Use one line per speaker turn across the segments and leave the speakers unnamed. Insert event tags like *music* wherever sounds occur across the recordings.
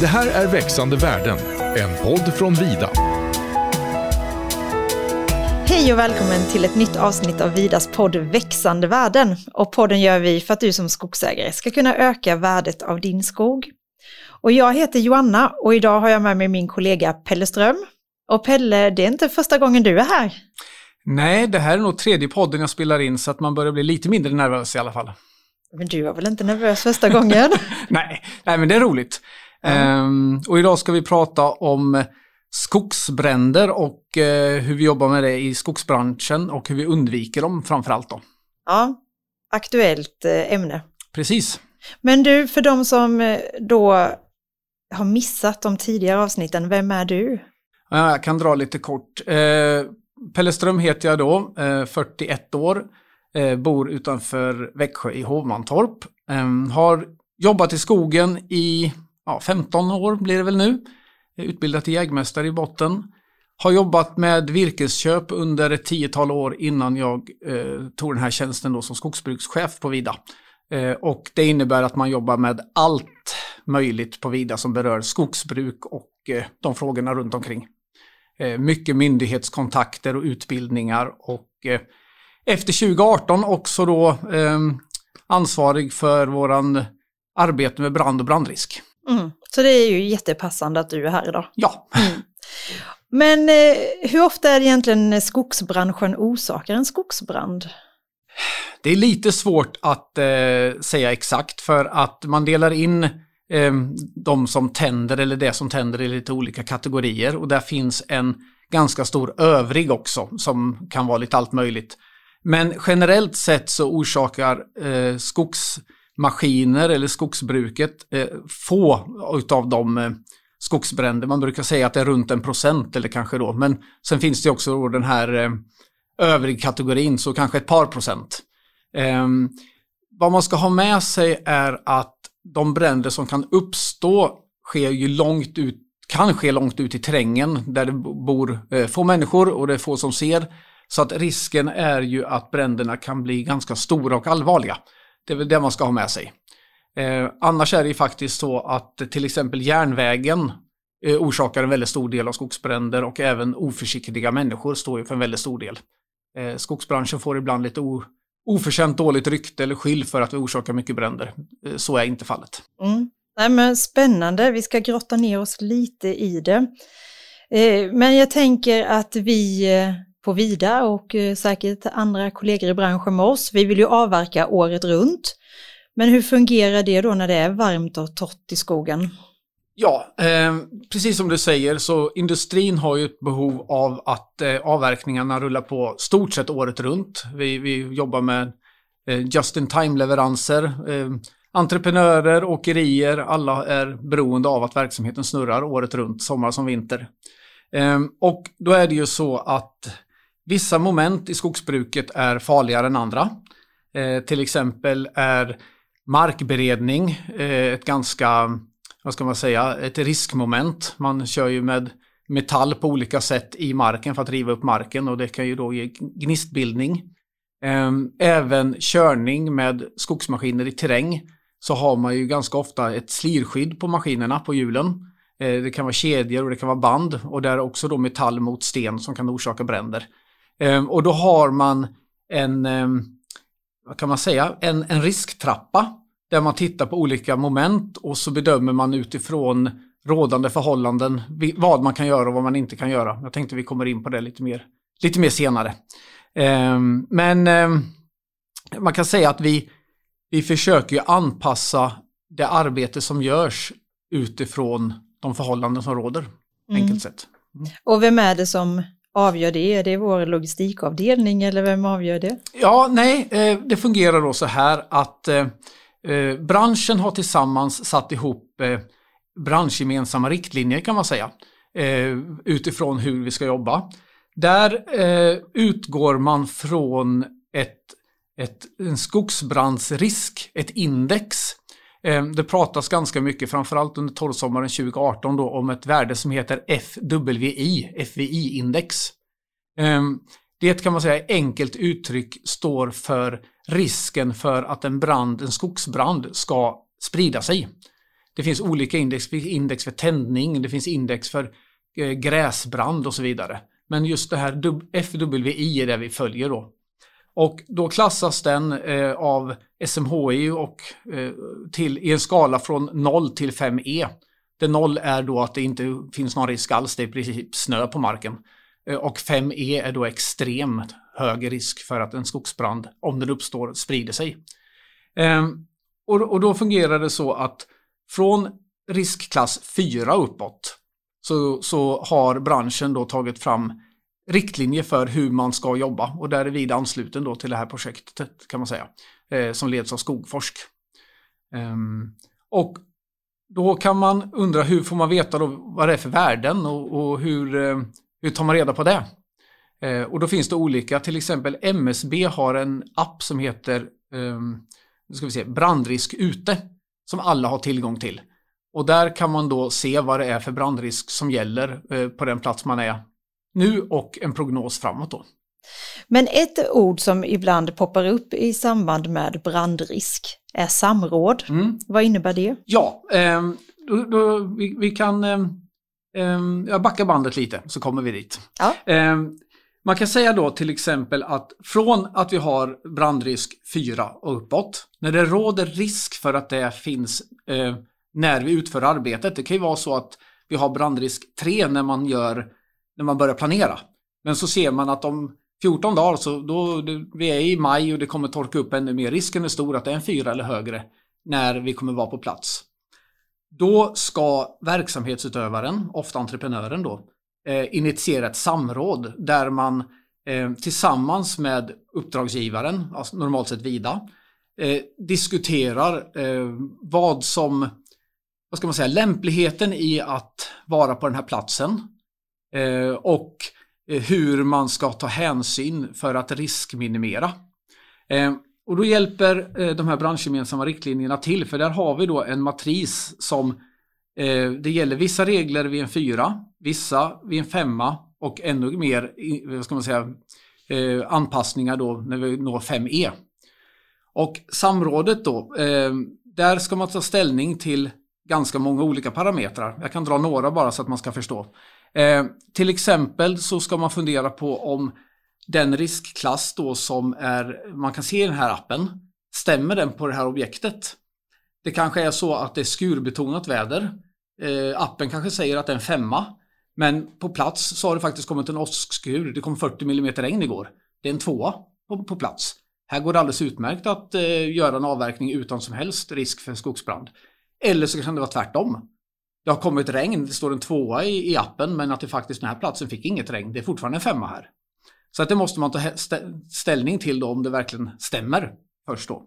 Det här är Växande världen, en podd från Vida.
Hej och välkommen till ett nytt avsnitt av Vidas podd Växande värden. Och podden gör vi för att du som skogsägare ska kunna öka värdet av din skog. Och jag heter Joanna och idag har jag med mig min kollega Pelle Ström. Och Pelle, det är inte första gången du är här.
Nej, det här är nog tredje podden jag spelar in så att man börjar bli lite mindre nervös i alla fall.
Men du var väl inte nervös första gången? *laughs*
nej, nej, men det är roligt. Mm. Och idag ska vi prata om skogsbränder och uh, hur vi jobbar med det i skogsbranschen och hur vi undviker dem framförallt då.
Ja, aktuellt uh, ämne.
Precis.
Men du, för de som uh, då har missat de tidigare avsnitten, vem är du?
Jag kan dra lite kort. Pelle Ström heter jag då, 41 år, bor utanför Växjö i Hovmantorp. Ehm, har jobbat i skogen i ja, 15 år blir det väl nu. Eh, Utbildad till jägmästare i botten. Har jobbat med virkesköp under ett tiotal år innan jag eh, tog den här tjänsten då som skogsbrukschef på Vida. Eh, och det innebär att man jobbar med allt möjligt på Vida som berör skogsbruk och eh, de frågorna runt omkring. Eh, mycket myndighetskontakter och utbildningar och eh, efter 2018 också då eh, ansvarig för våran arbete med brand och brandrisk.
Mm. Så det är ju jättepassande att du är här idag.
Ja. Mm.
Men eh, hur ofta är egentligen skogsbranschen orsakar en skogsbrand?
Det är lite svårt att eh, säga exakt för att man delar in eh, de som tänder eller det som tänder i lite olika kategorier och där finns en ganska stor övrig också som kan vara lite allt möjligt. Men generellt sett så orsakar eh, skogs maskiner eller skogsbruket eh, få utav de eh, skogsbränder. Man brukar säga att det är runt en procent eller kanske då. Men sen finns det också den här eh, övrig kategorin, så kanske ett par procent. Ehm, vad man ska ha med sig är att de bränder som kan uppstå sker ju långt ut, kan ske långt ut i terrängen där det bor få människor och det är få som ser. Så att risken är ju att bränderna kan bli ganska stora och allvarliga. Det är väl det man ska ha med sig. Eh, annars är det ju faktiskt så att till exempel järnvägen eh, orsakar en väldigt stor del av skogsbränder och även oförsiktiga människor står ju för en väldigt stor del. Eh, skogsbranschen får ibland lite o, oförtjänt dåligt rykte eller skyll för att vi orsakar mycket bränder. Eh, så är inte fallet.
Mm. Nej, men spännande, vi ska grotta ner oss lite i det. Eh, men jag tänker att vi eh, på Vida och eh, säkert andra kollegor i branschen med oss. Vi vill ju avverka året runt. Men hur fungerar det då när det är varmt och torrt i skogen?
Ja, eh, precis som du säger så industrin har ju ett behov av att eh, avverkningarna rullar på stort sett året runt. Vi, vi jobbar med eh, just-in-time-leveranser. Eh, entreprenörer, åkerier, alla är beroende av att verksamheten snurrar året runt, sommar som vinter. Eh, och då är det ju så att Vissa moment i skogsbruket är farligare än andra. Eh, till exempel är markberedning eh, ett ganska, vad ska man säga, ett riskmoment. Man kör ju med metall på olika sätt i marken för att riva upp marken och det kan ju då ge gnistbildning. Eh, även körning med skogsmaskiner i terräng så har man ju ganska ofta ett slirskydd på maskinerna, på hjulen. Eh, det kan vara kedjor och det kan vara band och där är också då metall mot sten som kan orsaka bränder. Ehm, och då har man en, ehm, vad kan man säga, en, en risktrappa där man tittar på olika moment och så bedömer man utifrån rådande förhållanden vad man kan göra och vad man inte kan göra. Jag tänkte vi kommer in på det lite mer, lite mer senare. Ehm, men man kan säga att vi, vi försöker anpassa det arbete som görs utifrån de förhållanden som råder. Mm. Enkelt sett.
Mm. Och vem är det som avgör det? Är det vår logistikavdelning eller vem avgör det?
Ja, nej, eh, det fungerar då så här att eh, eh, branschen har tillsammans satt ihop branschgemensamma riktlinjer kan man säga utifrån hur vi ska jobba. Där utgår man från ett, ett, en skogsbrandsrisk, ett index. Ehm, det pratas ganska mycket, framförallt under torrsommaren 2018 då, om ett värde som heter FWI, FWI-index. Ehm, det kan man säga enkelt uttryck står för risken för att en brand, en skogsbrand, ska sprida sig. Det finns olika index, index för tändning, det finns index för eh, gräsbrand och så vidare. Men just det här FWI är det vi följer då. Och då klassas den eh, av SMHI och, eh, till, i en skala från 0 till 5E. Där 0 är då att det inte finns någon risk alls, det är i princip snö på marken. Eh, och 5E är då extremt hög risk för att en skogsbrand, om den uppstår, sprider sig. Ehm, och, och då fungerar det så att från riskklass 4 uppåt så, så har branschen då tagit fram riktlinjer för hur man ska jobba och där är vi ansluten då till det här projektet kan man säga, eh, som leds av Skogforsk. Um, och då kan man undra hur får man veta då vad det är för värden och, och hur, eh, hur tar man reda på det? Eh, och då finns det olika, till exempel MSB har en app som heter ehm, nu ska vi se, brandrisk ute som alla har tillgång till. Och där kan man då se vad det är för brandrisk som gäller eh, på den plats man är nu och en prognos framåt då.
Men ett ord som ibland poppar upp i samband med brandrisk är samråd. Mm. Vad innebär det?
Ja, eh, då, då, vi, vi, kan... Eh, jag backar bandet lite så kommer vi dit. Ja. Eh, man kan säga då till exempel att från att vi har brandrisk 4 och uppåt, när det råder risk för att det finns eh, när vi utför arbetet. Det kan ju vara så att vi har brandrisk 3 när man gör när man börjar planera. Men så ser man att om 14 dagar så då, vi är i maj och det kommer torka upp ännu mer. Risken är stor att det är en fyra eller högre när vi kommer vara på plats. Då ska verksamhetsutövaren, ofta entreprenören då, eh, initiera ett samråd där man eh, tillsammans med uppdragsgivaren, alltså normalt sett Vida, eh, diskuterar eh, vad som, vad ska man säga, lämpligheten i att vara på den här platsen Eh, och eh, hur man ska ta hänsyn för att riskminimera. Eh, och då hjälper de här branschgemensamma riktlinjerna till för där har vi då en matris som det gäller vissa regler vid en fyra, vissa vid en femma och ännu mer vad ska man säga, anpassningar då när vi når 5E. Och samrådet då, där ska man ta ställning till ganska många olika parametrar. Jag kan dra några bara så att man ska förstå. Eh, till exempel så ska man fundera på om den riskklass då som är, man kan se i den här appen, stämmer den på det här objektet? Det kanske är så att det är skurbetonat väder. Eh, appen kanske säger att det är en femma. Men på plats så har det faktiskt kommit en åskskur. Det kom 40 mm regn igår. Det är en tvåa på, på plats. Här går det alldeles utmärkt att eh, göra en avverkning utan som helst risk för skogsbrand. Eller så kan det vara tvärtom det har kommit regn, det står en tvåa i, i appen men att det faktiskt den här platsen fick inget regn. Det är fortfarande en femma här. Så att det måste man ta ställning till då om det verkligen stämmer först då.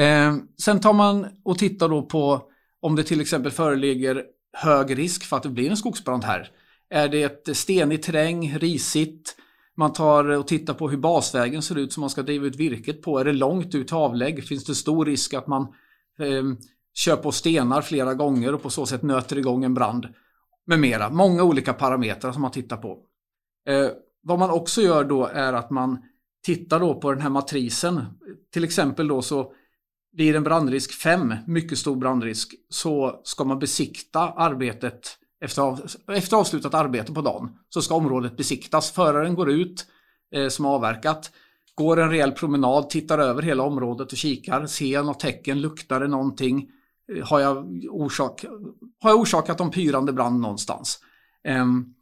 Eh, sen tar man och tittar då på om det till exempel föreligger hög risk för att det blir en skogsbrand här. Är det ett stenig terräng, risigt? Man tar och tittar på hur basvägen ser ut som man ska driva ut virket på. Är det långt ut till avlägg? Finns det stor risk att man eh, kör på stenar flera gånger och på så sätt nöter igång en brand med mera. Många olika parametrar som man tittar på. Eh, vad man också gör då är att man tittar då på den här matrisen. Till exempel då så blir en brandrisk 5, mycket stor brandrisk, så ska man besikta arbetet efter, av, efter avslutat arbete på dagen. Så ska området besiktas. Föraren går ut eh, som avverkat, går en rejäl promenad, tittar över hela området och kikar, ser något tecken, luktar det någonting, har jag, orsak, har jag orsakat en pyrande brand någonstans? Um,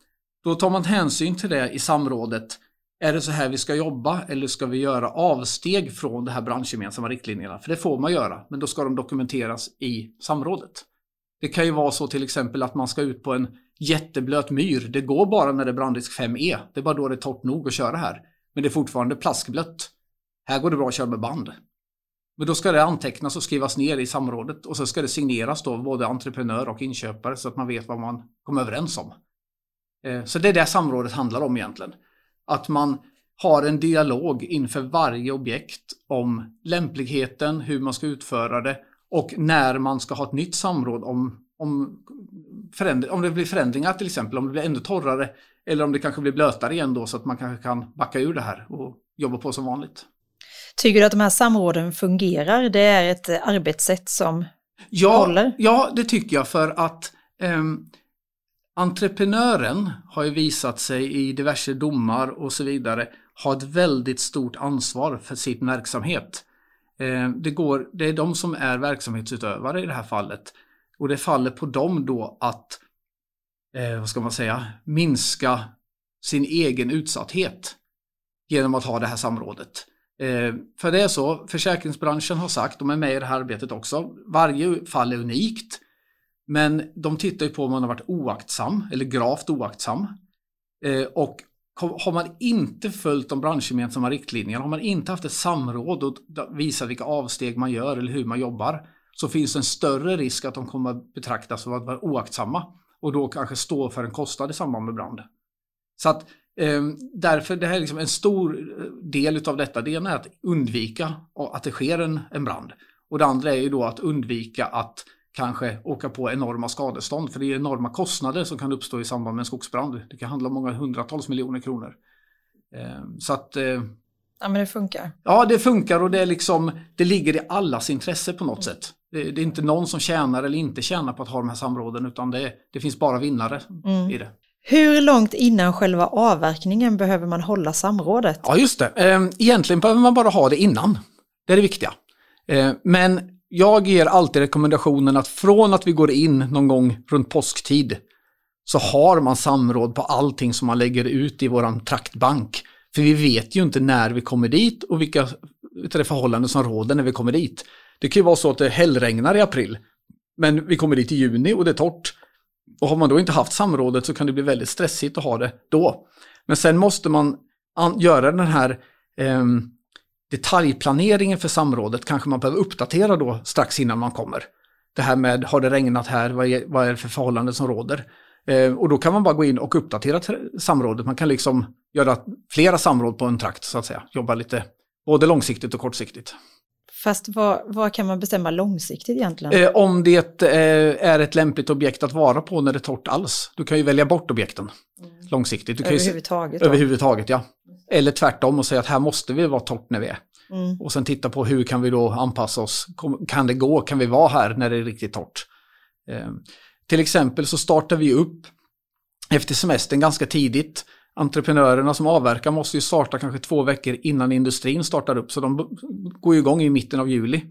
då tar man hänsyn till det i samrådet. Är det så här vi ska jobba eller ska vi göra avsteg från de här branschgemensamma riktlinjerna? För det får man göra, men då ska de dokumenteras i samrådet. Det kan ju vara så till exempel att man ska ut på en jätteblöt myr. Det går bara när det är brandrisk 5E. Det är bara då det är torrt nog att köra här. Men det är fortfarande plaskblött. Här går det bra att köra med band. Men då ska det antecknas och skrivas ner i samrådet och så ska det signeras då både entreprenör och inköpare så att man vet vad man kom överens om. Eh, så det är det samrådet handlar om egentligen. Att man har en dialog inför varje objekt om lämpligheten, hur man ska utföra det och när man ska ha ett nytt samråd om, om, om det blir förändringar till exempel, om det blir ännu torrare eller om det kanske blir blötare igen då så att man kanske kan backa ur det här och jobba på som vanligt.
Tycker du att de här samråden fungerar? Det är ett arbetssätt som
Ja,
håller?
ja det tycker jag för att ehm, entreprenören har ju visat sig i diverse domar och så vidare ha ett väldigt stort ansvar för sin verksamhet. Eh, det, går, det är de som är verksamhetsutövare i det här fallet. Och det faller på dem då att, eh, vad ska man säga, minska sin egen utsatthet genom att ha det här samrådet. Eh, för det är så, försäkringsbranschen har sagt, de är med i det här arbetet också, varje fall är unikt. Men de tittar ju på om man har varit oaktsam eller gravt oaktsam. Eh, och har man inte följt de branschgemensamma riktlinjerna, har man inte haft ett samråd och visat vilka avsteg man gör eller hur man jobbar, så finns det en större risk att de kommer att betraktas som att vara oaktsamma och då kanske stå för en kostnad i samband med brand. Så att därför, det här är liksom en stor del av detta. Det ena är att undvika att det sker en, en brand. Och det andra är ju då att undvika att kanske åka på enorma skadestånd. För det är enorma kostnader som kan uppstå i samband med en skogsbrand. Det kan handla om många hundratals miljoner kronor. Ehm, så att... Eh,
ja men det funkar.
Ja det funkar och det är liksom, det ligger i allas intresse på något mm. sätt. Det, det, är inte någon som tjänar eller inte tjänar på att ha de här samråden utan det, det finns bara vinnare mm. i det.
Hur långt innan själva avverkningen behöver man hålla samrådet?
Ja just det, ehm, egentligen behöver man bara ha det innan. Det är det viktiga. Ehm, men jag ger alltid rekommendationen att från att vi går in någon gång runt påsktid så har man samråd på allting som man lägger ut i våran traktbank. För vi vet ju inte när vi kommer dit och vilka förhållanden som råder när vi kommer dit. Det kan ju vara så att det hällregnar i april, men vi kommer dit i juni och det är torrt. Och har man då inte haft samrådet så kan det bli väldigt stressigt att ha det då. Men sen måste man göra den här eh, detaljplaneringen för samrådet kanske man behöver uppdatera då strax innan man kommer. Det här med, har det regnat här, vad är, vad är det för förhållanden som råder? Eh, och då kan man bara gå in och uppdatera samrådet. Man kan liksom göra flera samråd på en trakt så att säga. Jobba lite både långsiktigt och kortsiktigt.
Fast vad, vad kan man bestämma långsiktigt egentligen?
Eh, om det eh, är ett lämpligt objekt att vara på när det är torrt alls. Du kan ju välja bort objekten mm. långsiktigt. Du
överhuvudtaget?
Ju, överhuvudtaget, ja. Eller tvärtom och säga att här måste vi vara torrt när vi är. Mm. Och sen titta på hur kan vi då anpassa oss. Kan det gå? Kan vi vara här när det är riktigt torrt? Eh, till exempel så startar vi upp efter semestern ganska tidigt. Entreprenörerna som avverkar måste ju starta kanske två veckor innan industrin startar upp. Så de går igång i mitten av juli.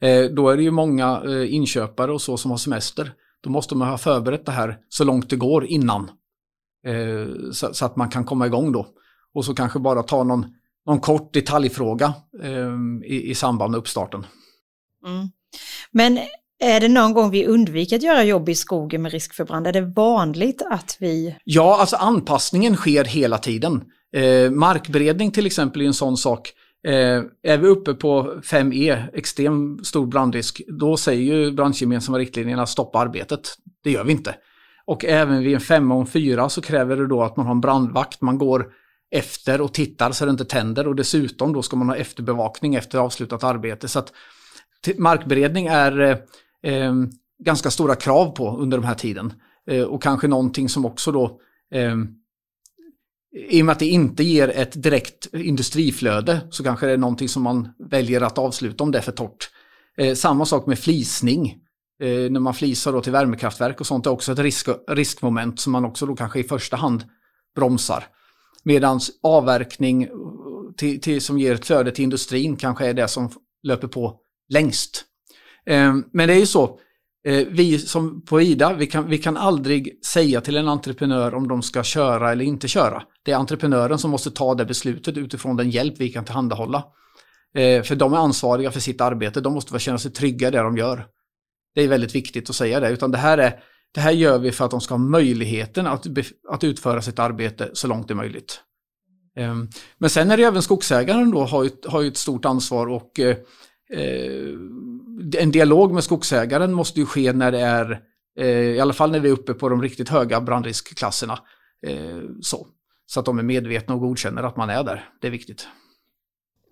Eh, då är det ju många eh, inköpare och så som har semester. Då måste man ha förberett det här så långt det går innan. Eh, så, att man kan komma igång då. Och så kanske bara ta någon, någon kort detaljfråga i, i, samband med uppstarten.
Mm. Men är det någon gång vi undviker att göra jobb i skogen med risk för brand? Är det vanligt att vi...
Ja, alltså anpassningen sker hela tiden. Eh, markberedning till exempel är en sån sak. Eh, är vi uppe på 5E, extrem stor brandrisk, då säger ju branschgemensamma riktlinjerna stoppa arbetet. Det gör vi inte. Och även vid en 5 och en 4 så kräver det då att man har en brandvakt. Man går efter och tittar så det inte tänder och dessutom då ska man ha efterbevakning efter avslutat arbete. Så att markberedning är eh, eh, ganska stora krav på under den här tiden. Eh, och kanske någonting som också då eh, i och med att det inte ger ett direkt industriflöde så kanske det är någonting som man väljer att avsluta om det är för torrt. Eh, samma sak med flisning. Eh, när man flisar då till värmekraftverk och sånt är också ett risk, riskmoment som man också då kanske i första hand bromsar. Medan avverkning eh, till, till, som ger ett flöde till industrin kanske är det som löper på längst. Ehm, men det är ju så, eh, vi som på IDA, vi kan, vi kan aldrig säga till en entreprenör om de ska köra eller inte köra. Det är entreprenören som måste ta det beslutet utifrån den hjälp vi kan tillhandahålla. Eh, för de är ansvariga för sitt arbete, de måste känna sig trygga i det de gör. Det är väldigt viktigt att säga det, utan det här, är, det här gör vi för att de ska ha möjligheten att, att utföra sitt arbete så långt det är möjligt. Ehm, men sen är det även skogsägaren då har ju, har ju ett stort ansvar och eh, eh en dialog med skogsägaren måste ju ske när det är, eh, i alla fall när vi är uppe på de riktigt höga brandriskklasserna. Eh, så. så att de är medvetna och godkänner att man är där. Det är viktigt.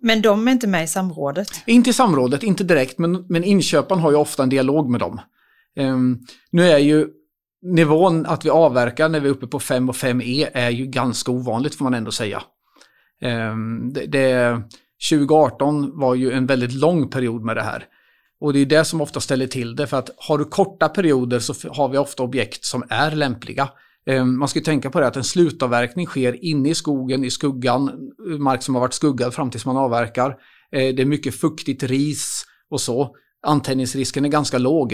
Men de är inte med i samrådet?
Inte i samrådet, inte direkt, men, men inköparen har ju ofta en dialog med dem. Um, nu är ju nivån att vi avverkar när vi är uppe på 5 och 5E är ju ganska ovanligt får man ändå säga. Um, det, det, 2018 var ju en väldigt lång period med det här. Och det är det som ofta ställer till det, för att har du korta perioder så har vi ofta objekt som är lämpliga. Ehm, man ska tänka på det att en slutavverkning sker inne i skogen, i skuggan, mark som har varit skuggad fram tills man avverkar. Ehm, det är mycket fuktigt ris och så. Antändningsrisken är ganska låg.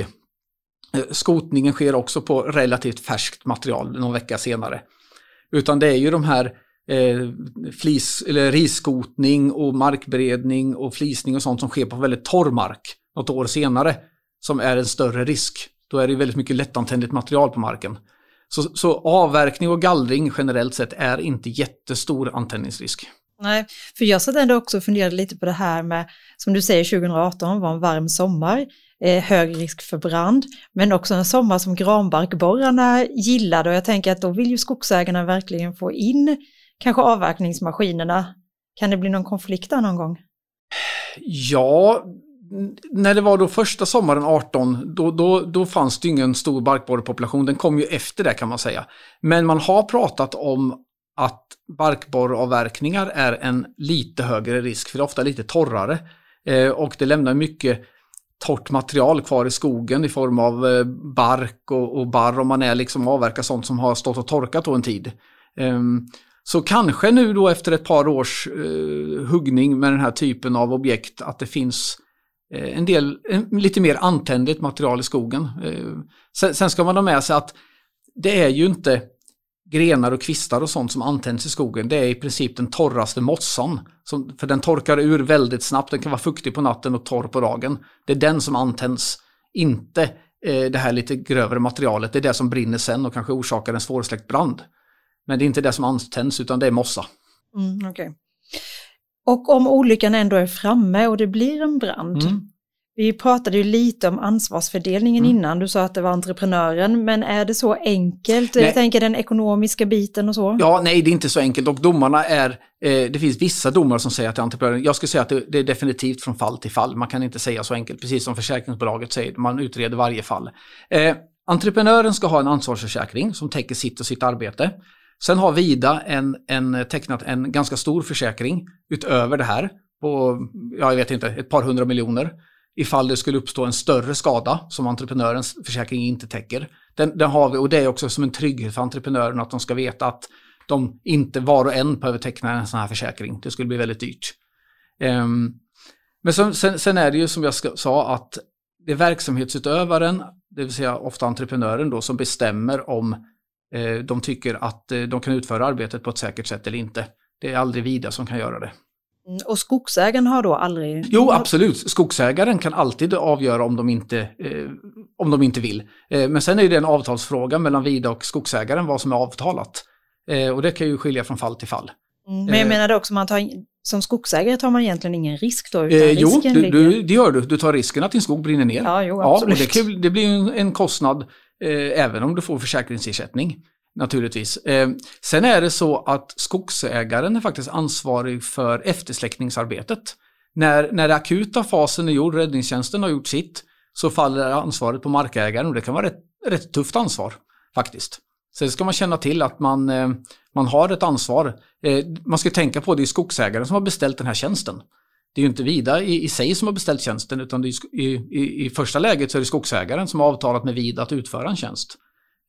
Ehm, skotningen sker också på relativt färskt material någon vecka senare. Utan det är ju de här eh, flis, eller risskotning och markberedning och flisning och sånt som sker på väldigt torr mark något år senare som är en större risk. Då är det väldigt mycket lättantändligt material på marken. Så, så avverkning och gallring generellt sett är inte jättestor antändningsrisk.
Nej, för jag satt ändå också och funderade lite på det här med, som du säger 2018 var en varm sommar, eh, hög risk för brand, men också en sommar som granbarkborrarna gillade och jag tänker att då vill ju skogsägarna verkligen få in kanske avverkningsmaskinerna. Kan det bli någon konflikt där någon gång?
Ja, när det var då första sommaren 18, då, då, då fanns det ingen stor barkborrepopulation. Den kom ju efter det kan man säga. Men man har pratat om att barkborreavverkningar är en lite högre risk, för det är ofta lite torrare. Eh, och det lämnar mycket torrt material kvar i skogen i form av eh, bark och, och barr om man är liksom avverkar sånt som har stått och torkat då en tid. Eh, så kanske nu då efter ett par års eh, huggning med den här typen av objekt att det finns Eh, Eh, en del eh, lite mer antändligt material i skogen. Eh, sen, sen, ska man ha med sig att det är ju inte grenar och kvistar och sånt som antänds i skogen. Det är i princip den torraste mossan. Som, för den torkar ur väldigt snabbt. Den kan vara fuktig på natten och torr på dagen. Det är den som antänds. Inte eh, det här lite grövre materialet. Det är det som brinner sen och kanske orsakar en svårsläckt brand. Men det är inte det som antänds utan det är mossa.
Mm, okay. Och om olyckan ändå är framme och det blir en brand. Mm. Vi pratade ju lite om ansvarsfördelningen mm. innan, du sa att det var entreprenören, men är det så enkelt? Nej. Jag tänker den ekonomiska biten och så.
Ja, nej det är inte så enkelt och domarna är, eh, det finns vissa domar som säger att det är entreprenören. Jag skulle säga att det, det, är definitivt från fall till fall, man kan inte säga så enkelt, precis som försäkringsbolaget säger, man utreder varje fall. Eh, entreprenören ska ha en ansvarsförsäkring som täcker sitt och sitt arbete. Sen har Vida en, en, eh, tecknat en ganska stor försäkring utöver det här på, ja, jag vet inte, ett par hundra miljoner. Ifall det skulle uppstå en större skada som entreprenörens försäkring inte täcker. Den, den har vi och det är också som en trygghet för entreprenören att de ska veta att de inte var och en behöver teckna en sån här försäkring. Det skulle bli väldigt dyrt. Um, men sen, sen, sen, är det ju som jag ska, sa att det är verksamhetsutövaren, det vill säga ofta entreprenören då, som bestämmer om Eh, de tycker att eh, de kan utföra arbetet på ett säkert sätt eller inte. Det är aldrig Vida som kan göra det.
Mm, och skogsägaren har då aldrig...
Jo, absolut. Skogsägaren kan alltid avgöra om de inte, eh, om de inte vill. Eh, men sen är det en avtalsfråga mellan Vida och skogsägaren vad som är avtalat. Eh, och det kan ju skilja från fall till fall.
Mm, men jag eh, menar också, man tar, som skogsägare tar man egentligen ingen risk då?
Utan jo, du, ligger... du, det gör du. Du tar risken att din skog brinner ner.
Ja, jo, absolut.
Ja, det, det blir en, en kostnad eh, även om du får försäkringsersättning. Naturligtvis. Eh, sen är det så att skogsägaren är faktiskt ansvarig för eftersläckningsarbetet. När, när den akuta fasen är gjord, räddningstjänsten har gjort sitt, så faller ansvaret på markägaren och det kan vara ett rätt tufft ansvar faktiskt. Sen ska man känna till att man, eh, man har ett ansvar. Eh, man ska tänka på att det är skogsägaren som har beställt den här tjänsten. Det är ju inte Vida i, i sig som har beställt tjänsten utan i, i, i, första läget så är det skogsägaren som har avtalat med Vida att utföra en tjänst.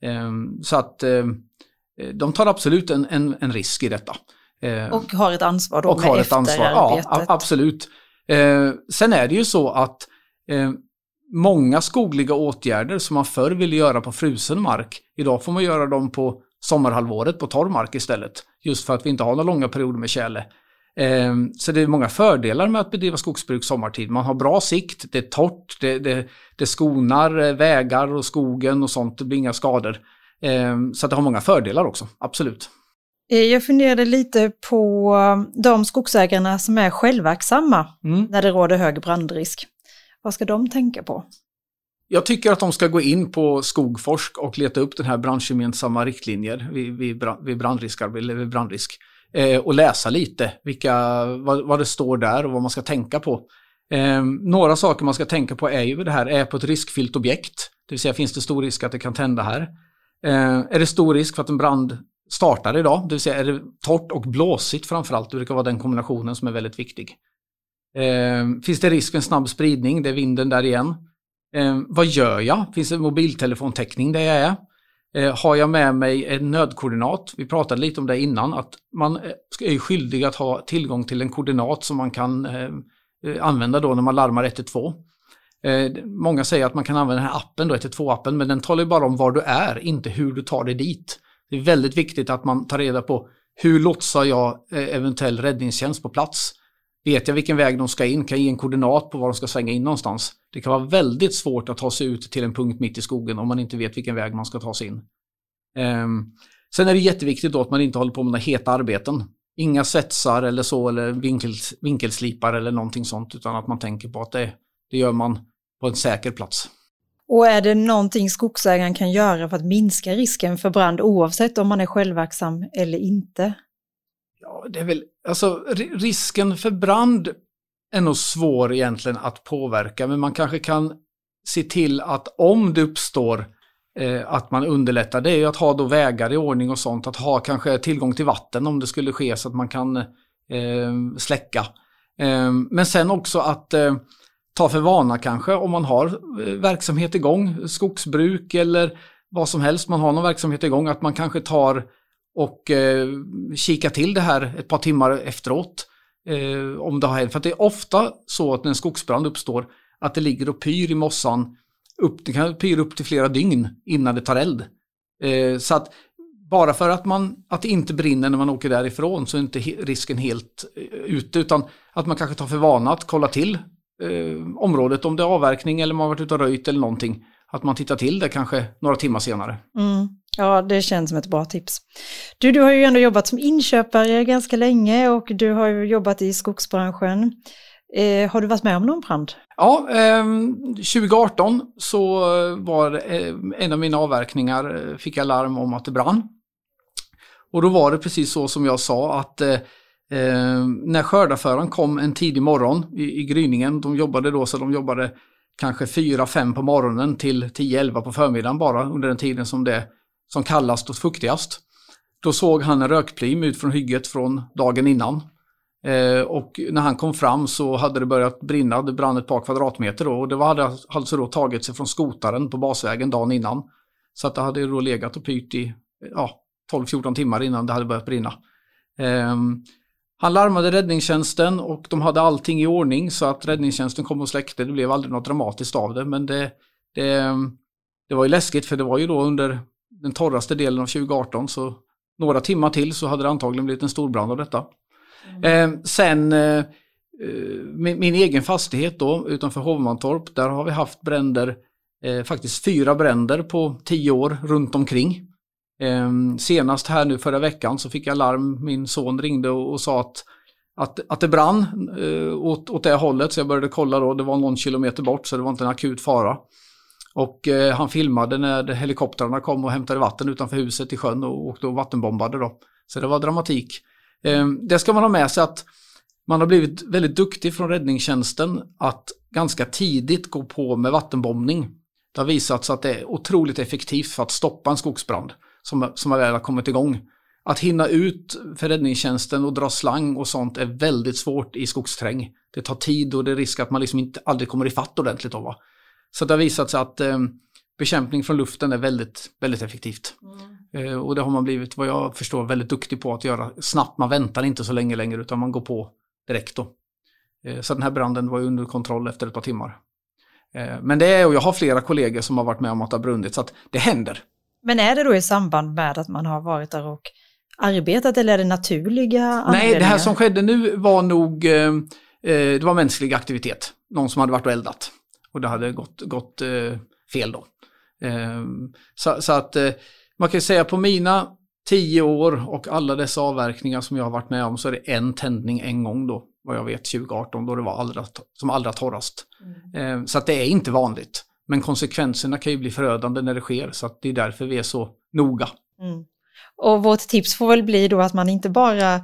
Ehm, så att ehm, de tar absolut en, en, en risk i detta.
Ehm, och har ett ansvar då och med har ett ansvar. Ja,
absolut. Sen är det ju så att många skogliga åtgärder som man förr ville göra på frusen mark, idag får man göra dem på sommarhalvåret på torr mark istället. Just för att vi inte har några långa perioder med tjäle. Ehm, så det är många fördelar med att bedriva skogsbruk sommartid. Man har bra sikt, det är torrt, det, det, det skonar eh, vägar och skogen och sånt, det blir inga skador. Ehm, så det har många fördelar också, absolut.
Eh, jag funderade lite på eh, de skogsägarna som är självverksamma mm. när det råder hög brandrisk. Vad ska de tänka på?
Jag tycker att de ska gå in på Skogforsk och leta upp den här branschgemensamma riktlinjer vid, vid, vid, brandrisk, vid brandrisk eh, och läsa lite vilka, vad, vad, det står där och vad man ska tänka på. Eh, några saker man ska tänka på är ju det här, är på ett riskfyllt objekt? Det vill säga finns det stor risk att det kan tända här? Eh, är det stor risk för att en brand startar idag? Det vill säga är det torrt och blåsigt framförallt? Det brukar vara den kombinationen som är väldigt viktig. Eh, finns det risk för en snabb spridning? Det är vinden där igen. Eh, vad gör jag? Finns det mobiltelefontäckning där jag är? Eh, har jag med mig en nödkoordinat? Vi pratade lite om det innan, att man eh, är skyldig att ha tillgång till en koordinat som man kan eh, eh använda då när man larmar 112. Eh, många säger att man kan använda den här appen, då, 112-appen, men den talar ju bara om var du är, inte hur du tar dig dit. Det är väldigt viktigt att man tar reda på hur lotsar jag eh, eventuell räddningstjänst på plats? Vet jag vilken väg de ska in? Kan jag ge en koordinat på var de ska svänga in någonstans? Det kan vara väldigt svårt att ta sig ut till en punkt mitt i skogen om man inte vet vilken väg man ska ta sig in. Um, sen är det jätteviktigt då att man inte håller på med några heta arbeten. Inga svetsar eller så eller vinkels, vinkelslipar eller någonting sånt utan att man tänker på att det, det gör man på en säker plats.
Och är det någonting skogsägaren kan göra för att minska risken för brand oavsett om man är självverksam eller inte?
Ja, det är väl, alltså risken för brand är nog svår egentligen att påverka, men man kanske kan se till att om det uppstår eh, att man underlättar, det är ju att ha då vägar i ordning och sånt, att ha kanske tillgång till vatten om det skulle ske så att man kan eh, släcka. Eh, men sen också att eh, ta för vana kanske om man har eh, verksamhet igång, skogsbruk eller vad som helst, man har någon verksamhet igång, att man kanske tar och eh, kika till det här ett par timmar efteråt. Eh, om det har hänt. För det är ofta så att när en skogsbrand uppstår att det ligger och pyr i mossan. Upp, det kan pyra upp till flera dygn innan det tar eld. Eh, så att bara för att, man, att det inte brinner när man åker därifrån så är inte risken helt eh, ute utan att man kanske tar för vana att kolla till eh, området om det är avverkning eller man har varit ute och röjt eller någonting. Att man tittar till det kanske några timmar senare.
Mm. Ja, det känns som ett bra tips. Du, du har ju ändå jobbat som inköpare ganska länge och du har ju jobbat i skogsbranschen. Eh, har du varit med om någon brand?
Ja, eh, 2018 så var eh, en av mina avverkningar, eh, fick jag larm om att det brann. Och då var det precis så som jag sa att eh, ehm, när skördarföraren kom en tidig morgon i, i gryningen, de jobbade då så de jobbade kanske 4-5 på morgonen till 10-11 på förmiddagen bara under den tiden som det som kallast och fuktigast. Då såg han en rökplim ut från hygget från dagen innan. Eh, och när han kom fram så hade det börjat brinna, det brann ett par kvadratmeter då, och det hade alltså då tagit sig från skotaren på basvägen dagen innan. Så att det hade då legat och pyrt i ja, 12-14 timmar innan det hade börjat brinna. Eh, han larmade räddningstjänsten och de hade allting i ordning så att räddningstjänsten kom och släckte. Det blev aldrig något dramatiskt av det men det, det, ehm, det var ju läskigt för det var ju då under den torraste delen av 2018 så några timmar till så hade det antagligen blivit en storbrand av detta. Mm. Eh, sen eh, eh, min, min, egen fastighet då utanför Hovmantorp, där har vi haft bränder, eh, faktiskt fyra bränder på tio år runt omkring. Eh, senast här nu förra veckan så fick jag larm, min son ringde och, och sa att, att, att det brann eh, åt, åt det hållet så jag började kolla då, det var någon kilometer bort så det var inte en akut fara. Och eh, han filmade när helikoptrarna kom och hämtade vatten utanför huset i sjön och åkte och vattenbombade då. Så det var dramatik. Eh, det ska man ha med sig att man har blivit väldigt duktig från räddningstjänsten att ganska tidigt gå på med vattenbombning. Det har visat sig att det är otroligt effektivt för att stoppa en skogsbrand som, som väl har kommit igång. Att hinna ut för räddningstjänsten och dra slang och sånt är väldigt svårt i skogsträng. Det tar tid och det är risk att man liksom inte aldrig kommer ifatt ordentligt. Då, va? Så det har visat sig att eh, bekämpning från luften är väldigt, väldigt effektivt. Mm. Eh, och det har man blivit, vad jag förstår, väldigt duktig på att göra snabbt. Man väntar inte så länge längre utan man går på direkt då. Eh, så den här branden var under kontroll efter ett par timmar. Eh, men det är, och jag har flera kollegor som har varit med om att det har brunnit, så att det händer.
Men är det då i samband med att man har varit där och arbetat eller är det naturliga anledningar?
Nej, det här som skedde nu var nog, eh, eh, det var mänsklig aktivitet. Någon som hade varit och eldat. Och det hade gått, gått eh, fel då. Eh, så, så, att eh, man kan säga på mina tio år och alla dessa avverkningar som jag har varit med om så är det en tändning en gång då, vad jag vet 2018 då det var allra, som allra torrast. Mm. Eh, så att det är inte vanligt. Men konsekvenserna kan ju bli förödande när det sker så att det är därför vi är så noga. Mm.
Och vårt tips får väl bli då att man inte bara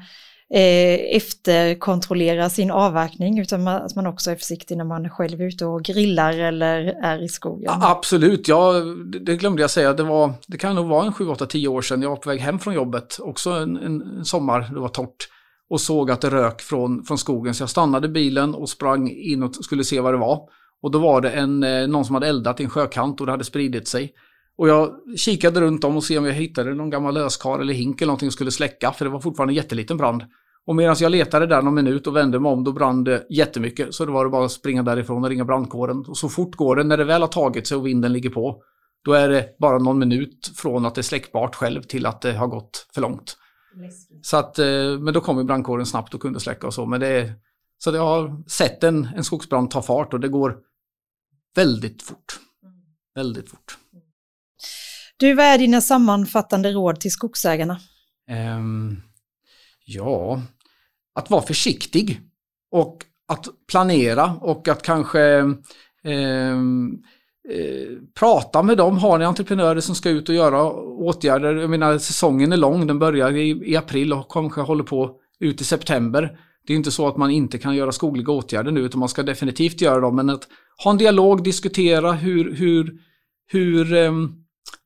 eh, efterkontrollera sin avverkning utan man, att man också är försiktig när man själv är ute och grillar eller är i skogen. Ja,
absolut, ja, det glömde jag säga. Det, var, det kan nog vara en 7, 8, 10 år sedan jag var på väg hem från jobbet, också en, en, en sommar, det var torrt. och såg att det rök från, från skogen. Så jag stannade bilen och sprang in och skulle se vad det var. Och då var det en, eh, någon som hade eldat i en sjökant och det hade spridit sig. Och jag kikade runt om och se om jag hittade någon gammal löskar eller hink eller någonting och skulle släcka, för det var fortfarande en jätteliten brand. Och medan jag letade där någon minut och vände mig om, då brann det jättemycket. Så det var det bara att springa därifrån och ringa brandkåren. Och så fort går det, när det väl har tagit sig och vinden ligger på, då är det bara någon minut från att det är släckbart själv till att det har gått för långt. Så att, eh, men då kom ju brandkåren snabbt och kunde släcka och så. Men det är, så jag har sett en, en skogsbrand ta fart och det går väldigt fort. Väldigt fort.
Du, vad är dina sammanfattande råd till skogsägarna?
Um, ja, att vara försiktig och att planera och att kanske um, Eh, prata med dem. Har ni entreprenörer som ska ut och göra åtgärder? Jag menar säsongen är lång, den börjar i, i april och kanske håller på ut i september. Det är inte så att man inte kan göra skogliga åtgärder nu utan man ska definitivt göra dem. Men att ha en dialog, diskutera hur, hur, hur eh,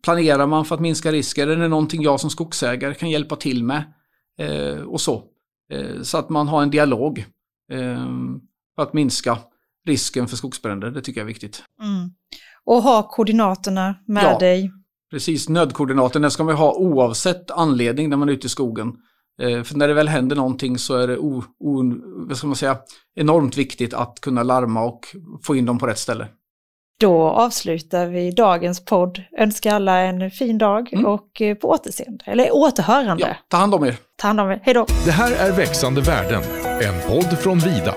planerar man för att minska risker? Är det någonting jag som skogsägare kan hjälpa till med? Eh, och så. Eh, så att man har en dialog eh, för att minska risken för skogsbränder. Det tycker jag är viktigt.
Mm. Och ha koordinaterna med ja, dig.
Precis, nödkoordinaten den ska man ha oavsett anledning när man är ute i skogen. Eh, för när det väl händer någonting så är det o, o, vad ska man säga, enormt viktigt att kunna larma och få in dem på rätt ställe.
Då avslutar vi dagens podd. Önskar alla en fin dag mm. och eh, på återseende, eller återhörande.
Ja, ta hand om er.
Ta hand om er. Hej då.
Det här är Växande världen, en podd från Vida.